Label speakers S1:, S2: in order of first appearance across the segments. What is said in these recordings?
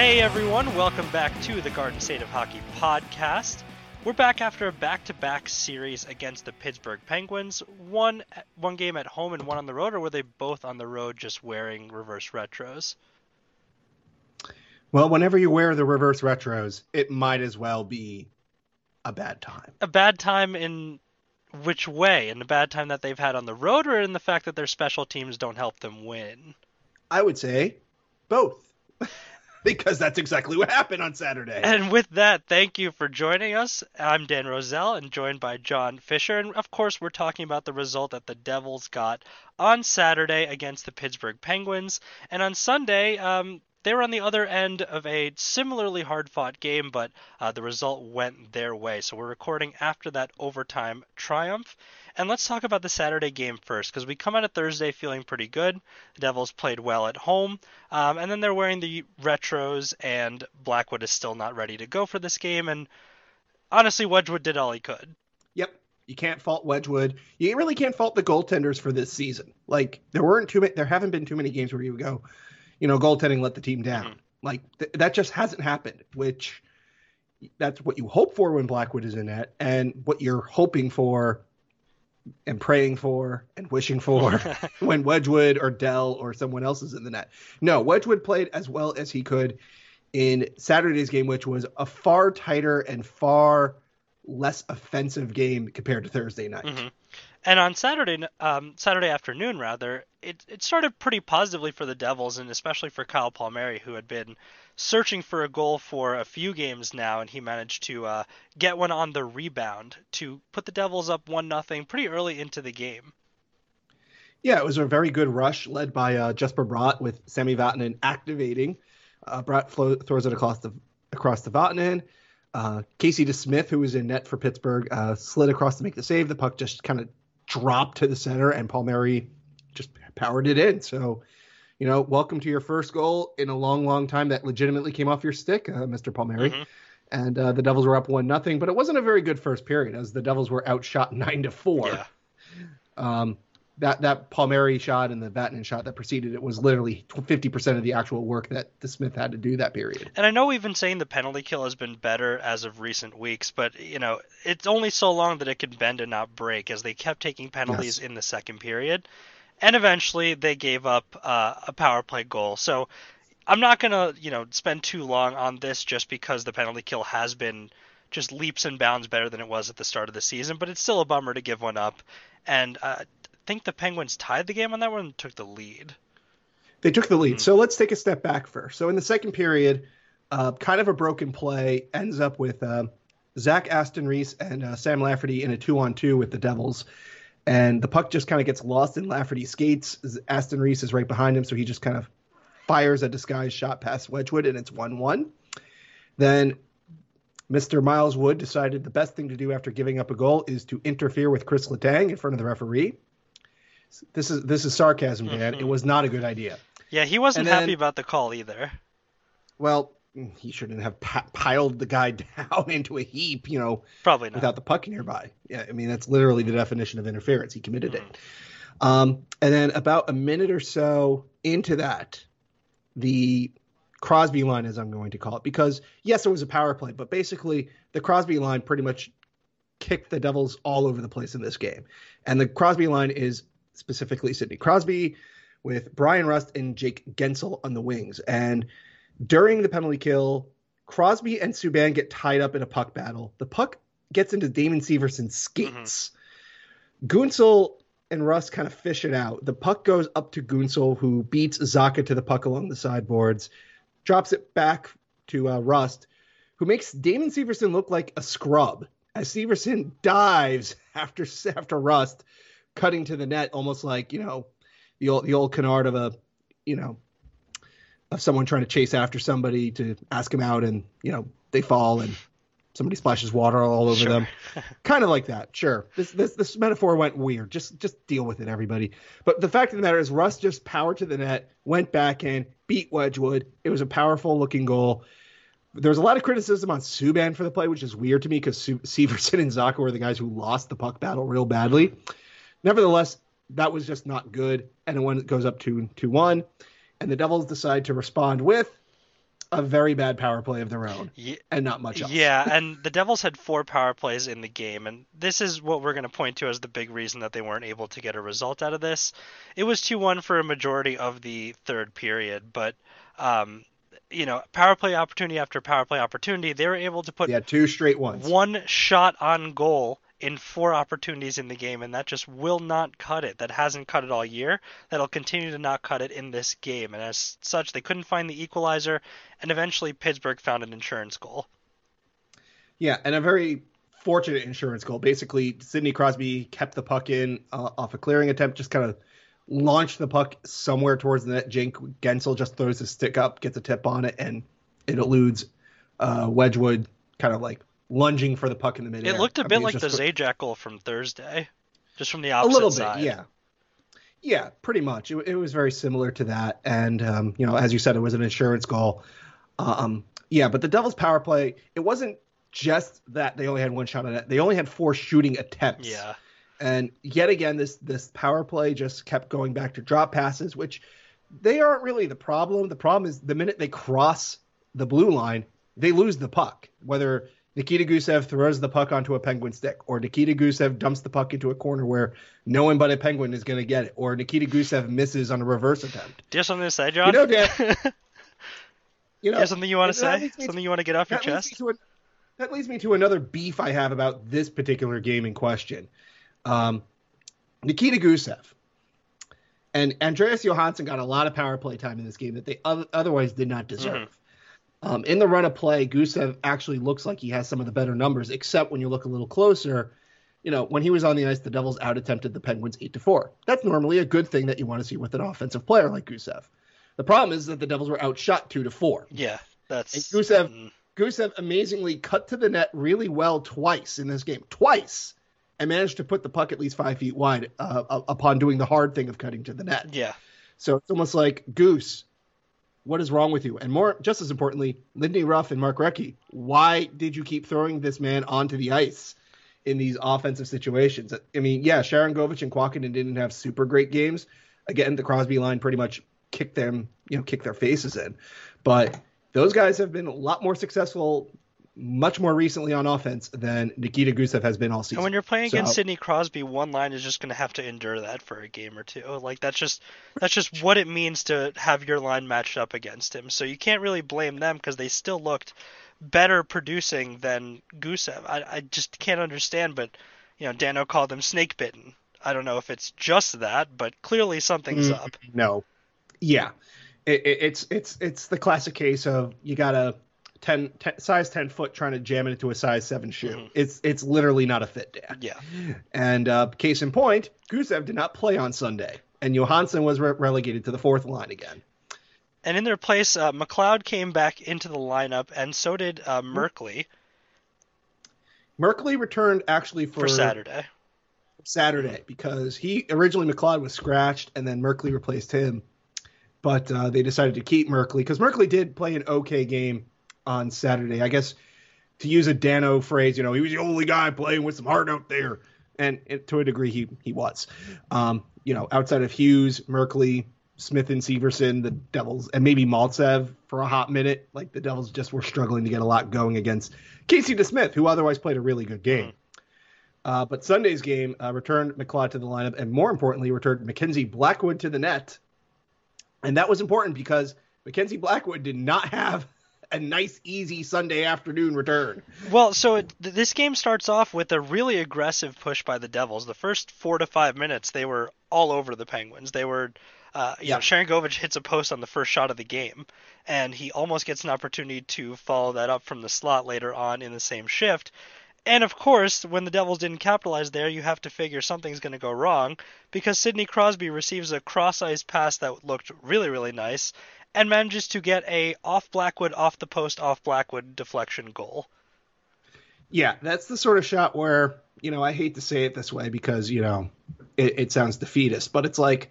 S1: Hey everyone, welcome back to the Garden State of Hockey podcast. We're back after a back-to-back series against the Pittsburgh Penguins. One one game at home and one on the road, or were they both on the road just wearing reverse retros?
S2: Well, whenever you wear the reverse retros, it might as well be a bad time.
S1: A bad time in which way? In the bad time that they've had on the road, or in the fact that their special teams don't help them win?
S2: I would say both. because that's exactly what happened on Saturday.
S1: And with that, thank you for joining us. I'm Dan Roselle and joined by John Fisher. And of course, we're talking about the result that the Devils got on Saturday against the Pittsburgh Penguins. And on Sunday, um, they were on the other end of a similarly hard fought game, but uh, the result went their way. So we're recording after that overtime triumph. And let's talk about the Saturday game first, because we come out of Thursday feeling pretty good. The Devils played well at home, um, and then they're wearing the retros, and Blackwood is still not ready to go for this game. And honestly, Wedgewood did all he could.
S2: Yep. You can't fault Wedgewood. You really can't fault the goaltenders for this season. Like there weren't too many. There haven't been too many games where you go, you know, goaltending let the team down. Mm-hmm. Like th- that just hasn't happened. Which that's what you hope for when Blackwood is in net, and what you're hoping for and praying for and wishing for when Wedgewood or Dell or someone else is in the net. No, Wedgewood played as well as he could in Saturday's game, which was a far tighter and far less offensive game compared to Thursday night. Mm-hmm.
S1: And on Saturday, um, Saturday afternoon, rather, it it started pretty positively for the Devils, and especially for Kyle Palmieri, who had been searching for a goal for a few games now, and he managed to uh, get one on the rebound to put the Devils up one nothing pretty early into the game.
S2: Yeah, it was a very good rush led by uh, Jesper Bratt with Sami Vatanen activating. Uh, Bratt throws it across the across the Vatanen. Uh, Casey DeSmith, who was in net for Pittsburgh, uh, slid across to make the save. The puck just kind of dropped to the center, and Palmieri just powered it in. So you know, welcome to your first goal in a long, long time that legitimately came off your stick, uh, Mr. Palmieri. Mm-hmm. And uh, the Devils were up one nothing, but it wasn't a very good first period as the Devils were outshot nine to four. Yeah. Um, that that Palmieri shot and the Vatanen shot that preceded it was literally 50% of the actual work that DeSmith had to do that period.
S1: And I know we've been saying the penalty kill has been better as of recent weeks, but you know it's only so long that it can bend and not break as they kept taking penalties yes. in the second period and eventually they gave up uh, a power play goal. So I'm not gonna you know spend too long on this just because the penalty kill has been just leaps and bounds better than it was at the start of the season, but it's still a bummer to give one up. And uh, think the Penguins tied the game on that one and took the lead.
S2: They took the lead. Mm-hmm. So let's take a step back first. So in the second period, uh, kind of a broken play ends up with uh, Zach Aston Reese and uh, Sam Lafferty in a two on two with the Devils and the puck just kind of gets lost in Lafferty's skates. Aston Reese is right behind him, so he just kind of fires a disguised shot past Wedgewood, and it's 1 1. Then Mr. Miles Wood decided the best thing to do after giving up a goal is to interfere with Kris Letang in front of the referee. This is this is sarcasm, Dan. Mm-hmm. It was not a good idea.
S1: Yeah, he wasn't then, happy about the call either.
S2: Well, he shouldn't have p- piled the guy down into a heap, you know,
S1: probably not.
S2: without the puck nearby. Yeah, I mean that's literally the definition of interference. He committed mm-hmm. it. Um, and then about a minute or so into that, the Crosby line, as I'm going to call it, because yes, it was a power play, but basically the Crosby line pretty much kicked the Devils all over the place in this game. And the Crosby line is specifically Sidney Crosby with Bryan Rust and Jake Guentzel on the wings. And during the penalty kill, Crosby and Subban get tied up in a puck battle. The puck gets into Damon Severson's skates. mm and Rust kind of fish it out. The puck goes up to Guentzel, who beats Zacha to the puck along the sideboards, drops it back to uh, Rust, who makes Damon Severson look like a scrub as Severson dives after after Rust, cutting to the net, almost like you know the old the old canard of a you know of someone trying to chase after somebody to ask him out and you know they fall and somebody splashes water all over
S1: Sure.
S2: them. Kind of like that sure. This this this metaphor went weird. Just just deal with it everybody. But the fact of the matter is Rust just powered to the net went back in beat Wedgewood. It was a powerful looking goal. There was a lot of criticism on Subban for the play, which is weird to me because Su- Severson and Zacha were the guys who lost the puck battle real badly. Nevertheless, that was just not good. And it goes up to two one, and the Devils decide to respond with a very bad power play of their own and not much else.
S1: Yeah, and the Devils had four power plays in the game, and this is what we're going to point to as the big reason that they weren't able to get a result out of this. It was 2 1 for a majority of the third period, but, um, you know, power play opportunity after power play opportunity, they were able to put
S2: yeah two straight ones.
S1: one shot on goal in four opportunities in the game, and that just will not cut it. That hasn't cut it all year. That'll continue to not cut it in this game. And as such, they couldn't find the equalizer, and eventually Pittsburgh found an insurance goal.
S2: Yeah, and a very fortunate insurance goal. Basically, Sidney Crosby kept the puck in uh, off a clearing attempt, just kind of launched the puck somewhere towards the net. Jake Guentzel just throws his stick up, gets a tip on it, and it eludes uh, Wedgewood, kind of like lunging for the puck in the midair.
S1: It looked a
S2: I
S1: bit
S2: mean,
S1: like the
S2: just-
S1: Zajac goal from Thursday, just from the opposite a
S2: little bit,
S1: side.
S2: yeah. Yeah, pretty much. It, it was very similar to that, and um, you know, as you said, it was an insurance goal. Um, yeah, but the Devils' power play, it wasn't just that they only had one shot on it; they only had four shooting attempts.
S1: Yeah.
S2: And yet again, this this power play just kept going back to drop passes, which they aren't really the problem. The problem is the minute they cross the blue line, they lose the puck. Whether Nikita Gusev throws the puck onto a penguin stick, or Nikita Gusev dumps the puck into a corner where no one but a penguin is going to get it, or Nikita Gusev misses on a reverse attempt.
S1: Do you have something to say, John?
S2: You know, Dan, You know,
S1: you have something you want to say?
S2: leads to-
S1: Something you want to get off your
S2: leads
S1: chest?
S2: me a- that leads me to another beef I have about this particular game in question. Um, Nikita Gusev and Andreas Johnsson got a lot of power play time in this game that they otherwise did not deserve. Um, in the run of play, Gusev actually looks like he has some of the better numbers, except when you look a little closer. You know, when he was on the ice, the Devils out attempted the Penguins eight to four. That's normally a good thing that you want to see with an offensive player like Gusev. The problem is that the Devils were outshot two to four.
S1: Yeah, that's.
S2: And Gusev-
S1: mm,
S2: Gusev amazingly cut to the net really well twice in this game, twice, and managed to put the puck at least five feet wide uh, uh, upon doing the hard thing of cutting to the net.
S1: Yeah.
S2: So it's almost like Goose, what is wrong with you? And more, just as importantly, Lindy Ruff and Mark Recchi, why did you keep throwing this man onto the ice in these offensive situations? I mean, yeah, Sharangovich and Kuokkanen didn't have super great games. Again, the Crosby line pretty much kicked them, you know, kicked their faces in. But those guys have been a lot more successful, much more recently on offense than Nikita Gusev has been all season.
S1: And when you're playing
S2: So-
S1: against Sidney Crosby, one line is just going to have to endure that for a game or two. Like that's just that's just what it means to have your line matched up against him. So you can't really blame them because they still looked better producing than Gusev. I I just can't understand. But you know, Dano called them snake bitten. I don't know if it's just that, but clearly something's
S2: Mm.
S1: up.
S2: No. Yeah. It, it, it's it's it's the classic case of you got a 10, 10 size 10 foot trying to jam it into a size 7 shoe.
S1: Mhm.
S2: It's it's literally not a fit, Dan.
S1: Yeah.
S2: And uh, case in point, Gusev did not play on Sunday, and Johnsson was re- relegated to the fourth line again.
S1: And in their place, uh, McLeod came back into the lineup, and so did uh,
S2: Mm-hmm.
S1: Merkley
S2: Merkley returned actually for,
S1: for Saturday.
S2: Saturday because he originally McLeod was scratched and then Merkley replaced him, but uh, they decided to keep Merkley because Merkley did play an okay game on Saturday. I guess to use a Dano phrase, you know, he was the only guy playing with some heart out there, and it, to a degree he he was. Um, you know, outside of Hughes, Merkley, Smith, and Severson, the Devils, and maybe Maltsev for a hot minute, like the Devils just were struggling to get a lot going against Casey DeSmith, who otherwise played a really good game. Uh, but Sunday's game uh, returned McLeod to the lineup, and more importantly, returned Mackenzie Blackwood to the net. And that was important because Mackenzie Blackwood did not have a nice, easy Sunday afternoon return.
S1: Well, so it, this game starts off with a really aggressive push by the Devils. The first four to five minutes, they were all over the Penguins. They were, uh, you
S2: Yeah.
S1: know, Sharangovich hits a post on the first shot of the game, and he almost gets an opportunity to follow that up from the slot later on in the same shift. And of course, when the Devils didn't capitalize there, you have to figure something's going to go wrong because Sidney Crosby receives a cross-ice pass that looked really, really nice and manages to get a off Blackwood, off the post, off Blackwood deflection goal.
S2: Yeah, that's the sort of shot where, you know, I hate to say it this way because, you know, it, it sounds defeatist, but it's like,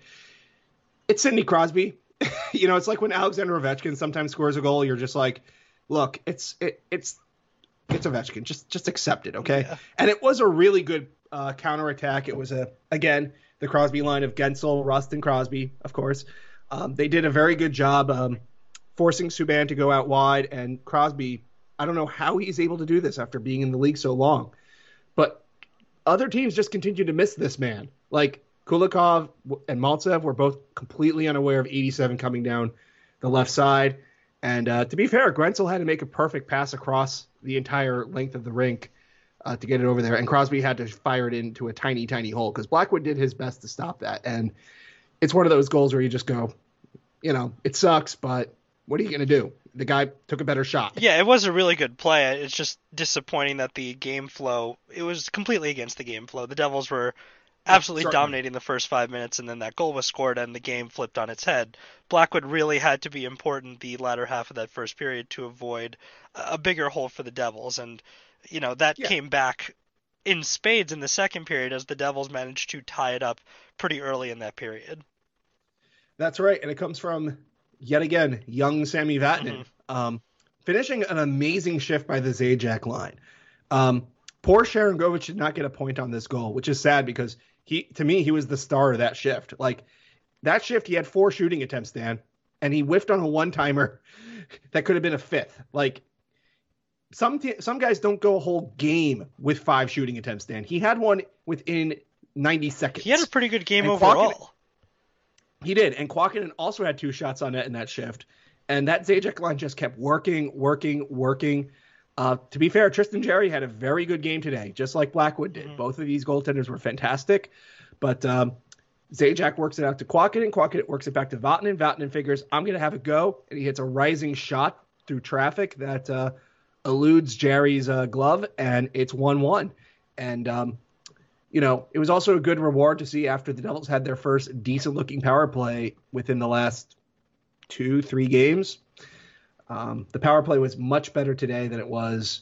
S2: it's Sidney Crosby. you know, it's like when Alexander Ovechkin sometimes scores a goal, you're just like, look, it's it, it's it's Ovechkin. Just just accept it, okay? Yeah. And it was a really good uh, counterattack. It was a again the Crosby line of Guentzel, Rust, and Crosby, of course. Um, they did a very good job um, forcing Subban to go out wide, and Crosby. I don't know how he's able to do this after being in the league so long, but other teams just continue to miss this man. Like Kulikov and Maltsev were both completely unaware of 87 coming down the left side. And uh, to be fair, Guentzel had to make a perfect pass across the entire length of the rink uh, to get it over there, and Crosby had to fire it into a tiny, tiny hole because Blackwood did his best to stop that. And it's one of those goals where you just go, you know, it sucks, but what are you going to do? The guy took a better shot.
S1: Yeah, it was a really good play. It's just disappointing that the game flow, it was completely against the game flow. The Devils were absolutely Certainly. dominating the first five minutes, and then that goal was scored, and the game flipped on its head. Blackwood really had to be important the latter half of that first period to avoid a bigger hole for the Devils, and you know that yeah. came back in spades in the second period as the Devils managed to tie it up pretty early in that period.
S2: That's right, and it comes from yet again young Sami Vatanen, mm-hmm. um, finishing an amazing shift by the Zajac line. Um, poor Sharangovich did not get a point on this goal, which is sad because he to me he was the star of that shift. Like that shift, he had four shooting attempts, Dan, and he whiffed on a one timer that could have been a fifth. Like some t- some guys don't go a whole game with five shooting attempts, Dan. He had one within 90 seconds.
S1: He had a pretty good game and overall.
S2: he did, and Kuokkanen also had two shots on net in that shift. And that Zajac line just kept working, working, working. Uh, to be fair, Tristan Jarry had a very good game today, just like Blackwood did. Mm-hmm. Both of these goaltenders were fantastic, but um, Zajac works it out to Kuokkanen. Kuokkanen works it back to Vatanen. Vatanen figures, I'm going to have a go, and he hits a rising shot through traffic that uh, eludes Jarry's uh, glove, and it's 1 1. And, um, you know, it was also a good reward to see after the Devils had their first decent looking power play within the last two, three games. Um, the power play was much better today than it was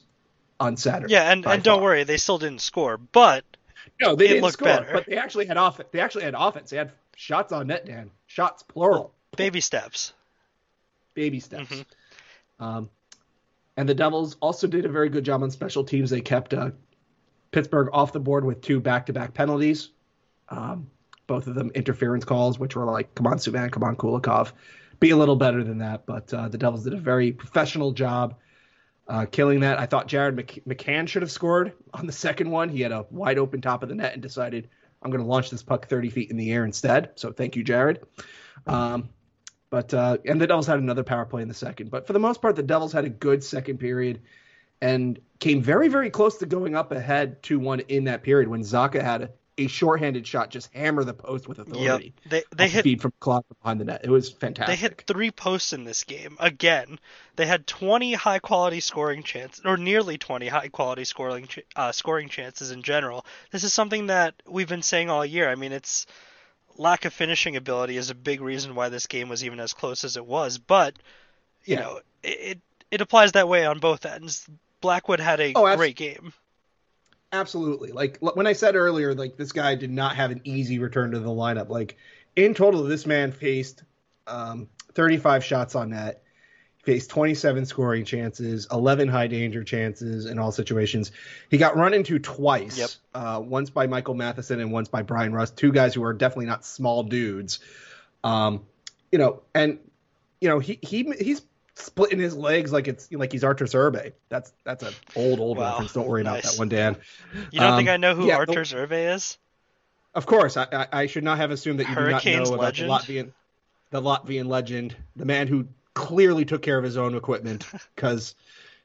S2: on Saturday.
S1: Yeah, and, and don't worry, they still didn't score, but
S2: no, they didn't score, better. but they actually had offense. They actually had offense. They had shots on net, Dan. Shots plural.
S1: Baby steps.
S2: Baby steps. Mm-hmm. Um, and the Devils also did a very good job on special teams. They kept uh, Pittsburgh off the board with two back-to-back penalties. Um, both of them interference calls, which were like, "Come on, Subban, come on, Kulikov." Be a little better than that. But uh, the Devils did a very professional job uh, killing that. I thought Jared McCann should have scored on the second one. He had a wide open top of the net and decided I'm going to launch this puck 30 feet in the air instead. So thank you, Jared. Um, but uh, and the Devils had another power play in the second. But for the most part, the Devils had a good second period and came very, very close to going up ahead 2 1 in that period when Zacha had a shorthanded shot just hammer the post with authority.
S1: Yep. They they hit
S2: feed from clock behind the net. It was fantastic.
S1: They hit three posts in this game. Again, they had 20 high quality scoring chances, or nearly 20 high quality scoring uh, scoring chances in general. This is something that we've been saying all year. I mean, it's lack of finishing ability is a big reason why this game was even as close as it was. But you yeah. know, it it applies that way on both ends. Blackwood had a oh, great game.
S2: Absolutely. Like when I said earlier, like this guy did not have an easy return to the lineup. Like in total, this man faced um, 35 shots on net, faced 27 scoring chances, 11 high danger chances in all situations. He got run into twice,
S1: yep.
S2: uh, once by Michael Matheson and once by Bryan Rust, two guys who are definitely not small dudes. Um, you know, and you know he he he's splitting his legs like it's like he's Arturs Irbe. That's that's an old old wow. reference. Don't worry nice. about that one, Dan.
S1: You don't um, think I know who yeah, Arturs Irbe is?
S2: Of course, I, I, I, should not have assumed that you Hurricanes do not know legend? about the Latvian, the Latvian legend, the man who clearly took care of his own equipment because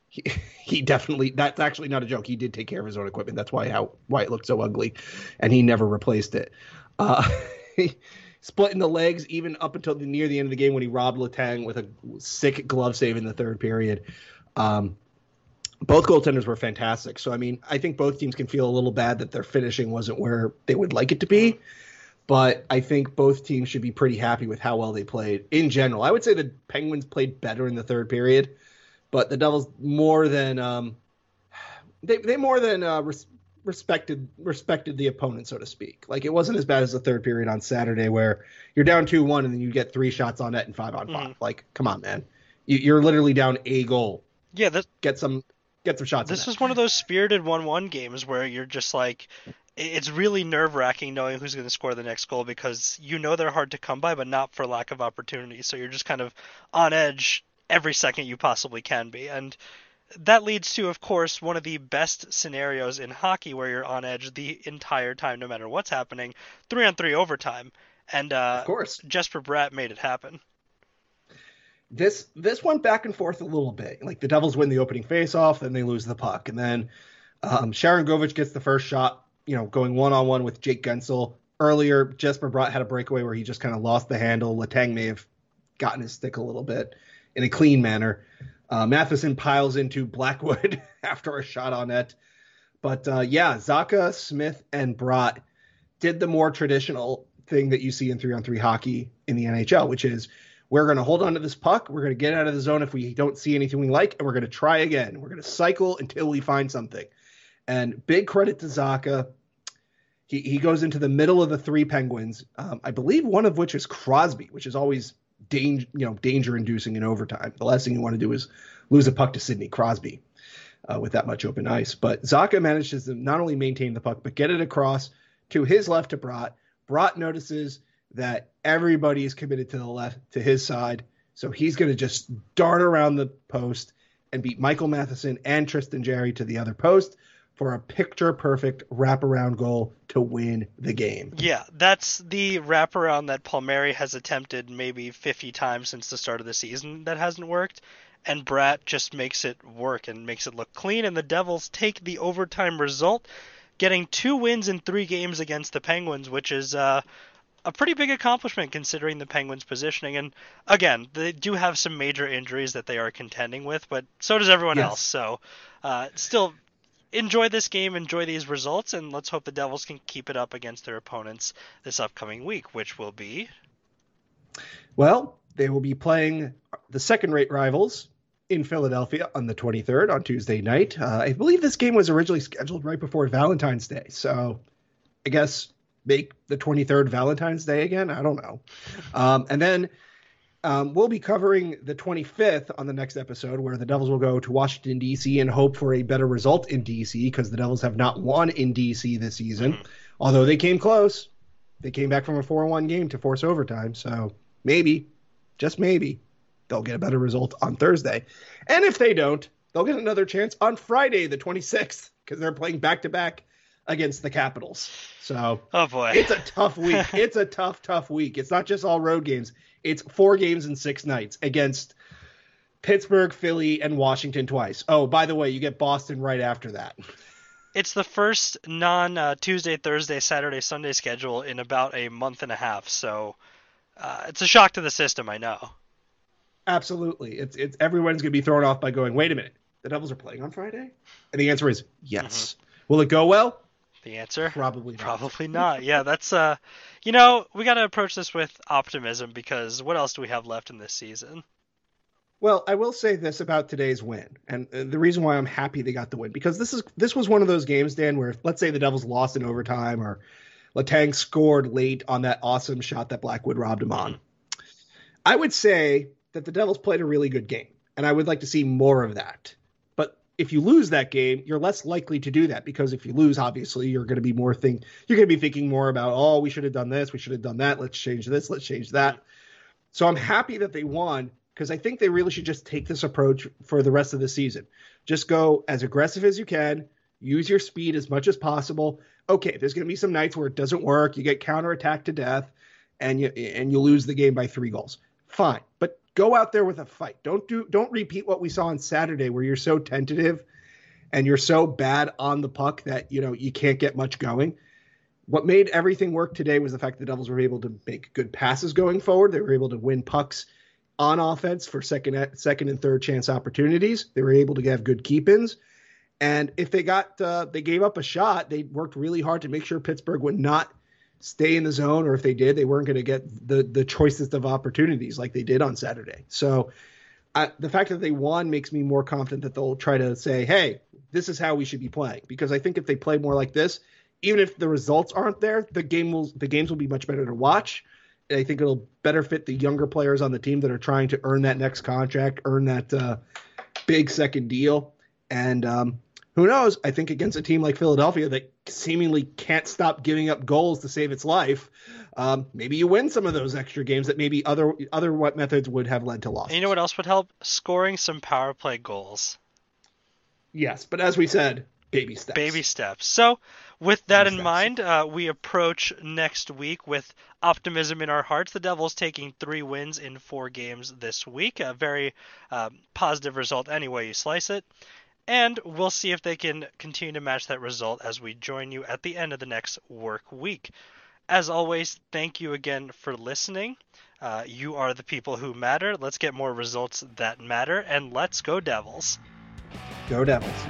S2: he, he definitely that's actually not a joke. He did take care of his own equipment. That's why how why it looked so ugly, and he never replaced it. Uh, splitting the legs even up until the, near the end of the game when he robbed Letang with a sick glove save in the third period. Um, both goaltenders were fantastic. So I mean, I think both teams can feel a little bad that their finishing wasn't where they would like it to be. But I think both teams should be pretty happy with how well they played in general. I would say the Penguins played better in the third period, but the Devils more than um, they they more than uh, res- respected respected the opponent, so to speak. Like it wasn't as bad as the third period on Saturday where you're down two one and then you get three shots on net and five on 5
S1: Mhm.
S2: Like, come on, man, you, you're literally down a goal.
S1: Yeah, this
S2: Get some get some shots.
S1: this was one of those spirited one-one games where you're just like, it's really nerve-wracking knowing who's going to score the next goal because you know they're hard to come by, but not for lack of opportunity. So you're just kind of on edge every second you possibly can be, and that leads to, of course, one of the best scenarios in hockey where you're on edge the entire time, no matter what's happening. Three on three overtime, and uh,
S2: of course.
S1: Jesper Bratt made it happen.
S2: this this went back and forth a little bit. Like the Devils win the opening faceoff, then they lose the puck, and then um, Sharangovich gets the first shot. You know, going one on one with Jake Guentzel. Earlier, Jesper Bratt had a breakaway where he just kind of lost the handle. Letang may have gotten his stick a little bit in a clean manner. Uh, Matheson piles into Blackwood after a shot on net. But uh, yeah, Zacha, Smith, and Bratt did the more traditional thing that you see in three on three hockey in the NHL, which is we're going to hold on to this puck. We're going to get out of the zone if we don't see anything we like, and we're going to try again. We're going to cycle until we find something. And big credit to Zacha. He, he goes into the middle of the three Penguins, um, I believe one of which is Crosby, which is always danger, you know, danger inducing in overtime. The last thing you want to do is lose a puck to Sidney Crosby uh, with that much open ice. But Zacha manages to not only maintain the puck, but get it across to his left to Bratt. Bratt notices that everybody is committed to the left, to his side. So he's going to just dart around the post and beat Michael Matheson and Tristan Jarry to the other post for a picture perfect wraparound goal to win the game.
S1: Yeah, that's the wraparound that Palmieri has attempted maybe 50 times since the start of the season that hasn't worked, and Bratt just makes it work and makes it look clean, and the Devils take the overtime result, getting two wins in three games against the Penguins, which is uh, a pretty big accomplishment considering the Penguins' positioning. And again, they do have some major injuries that they are contending with, but so does everyone
S2: Yes.
S1: else. So uh, still enjoy this game, enjoy these results, and let's hope the Devils can keep it up against their opponents this upcoming week, which will be
S2: Well, they will be playing the second rate rivals in Philadelphia on the 23rd on Tuesday night. Uh, I believe this game was originally scheduled right before Valentine's Day. So I guess make the 23rd Valentine's Day again. I don't know. Um, and then um, we'll be covering the 25th on the next episode, where the Devils will go to Washington, D.C. and hope for a better result in D.C. because the Devils have not won in D.C. this season, although they came close. They came back from a 4 1 game to force overtime. So maybe, just maybe, they'll get a better result on Thursday. And if they don't, they'll get another chance on Friday, the 26th, because they're playing back to back against the Capitals. So
S1: oh boy,
S2: it's a tough week. It's a tough, tough week. It's not just all road games. It's four games in six nights against Pittsburgh, Philly, and Washington twice. Oh, by the way, you get Boston right after that.
S1: it's the first non uh, Tuesday, Thursday, Saturday, Sunday schedule in about a month and a half. So uh, it's a shock to the system, I know.
S2: Absolutely. It's it's everyone's gonna be thrown off by going, wait a minute, the Devils are playing on Friday? And the answer is yes. Will it go well?
S1: The answer?
S2: Probably not.
S1: Probably not. Yeah, that's uh, you know, we got to approach this with optimism because what else do we have left in this season?
S2: Well, I will say this about today's win, and uh, the reason why I'm happy they got the win because this is this was one of those games, Dan, where let's say the Devils lost in overtime or Letang scored late on that awesome shot that Blackwood robbed him on. I would say that the Devils played a really good game, and I would like to see more of that. If you lose that game, you're less likely to do that because if you lose, obviously you're going to be more think you're going to be thinking more about oh we should have done this, we should have done that, let's change this, let's change that. So I'm happy that they won because I think they really should just take this approach for the rest of the season. Just go as aggressive as you can, use your speed as much as possible. Okay, there's going to be some nights where it doesn't work, you get counterattacked to death, and you and you lose the game by three goals. Fine, but go out there with a fight. Don't do don't repeat what we saw on Saturday where you're so tentative and you're so bad on the puck that you know you can't get much going. What made everything work today was the fact the Devils were able to make good passes going forward. They were able to win pucks on offense for second second and third chance opportunities. They were able to have good keep-ins, And if they got uh, they gave up a shot, they worked really hard to make sure Pittsburgh would not stay in the zone, or if they did, they weren't going to get the the choicest of opportunities like they did on Saturday. So I, the fact that they won makes me more confident that they'll try to say, "Hey, this is how we should be playing." Because I think if they play more like this, even if the results aren't there, the game will the games will be much better to watch. And I think it'll better fit the younger players on the team that are trying to earn that next contract, earn that uh, big second deal. And um, who knows? I think against a team like Philadelphia that seemingly can't stop giving up goals to save its life, um, maybe you win some of those extra games that maybe other other what methods would have led to.
S1: And you know what else would help? Scoring some power play goals.
S2: Yes, but as we said, baby steps.
S1: Baby steps. So, with that baby in steps. mind, uh, we approach next week with optimism in our hearts. The Devils taking three wins in four games this week. A very uh, positive result, any way you slice it. And we'll see if they can continue to match that result as we join you at the end of the next work week. As always, thank you again for listening. Uh, you are the people who matter. Let's get more results that matter, and let's go, Devils.
S2: Go, Devils.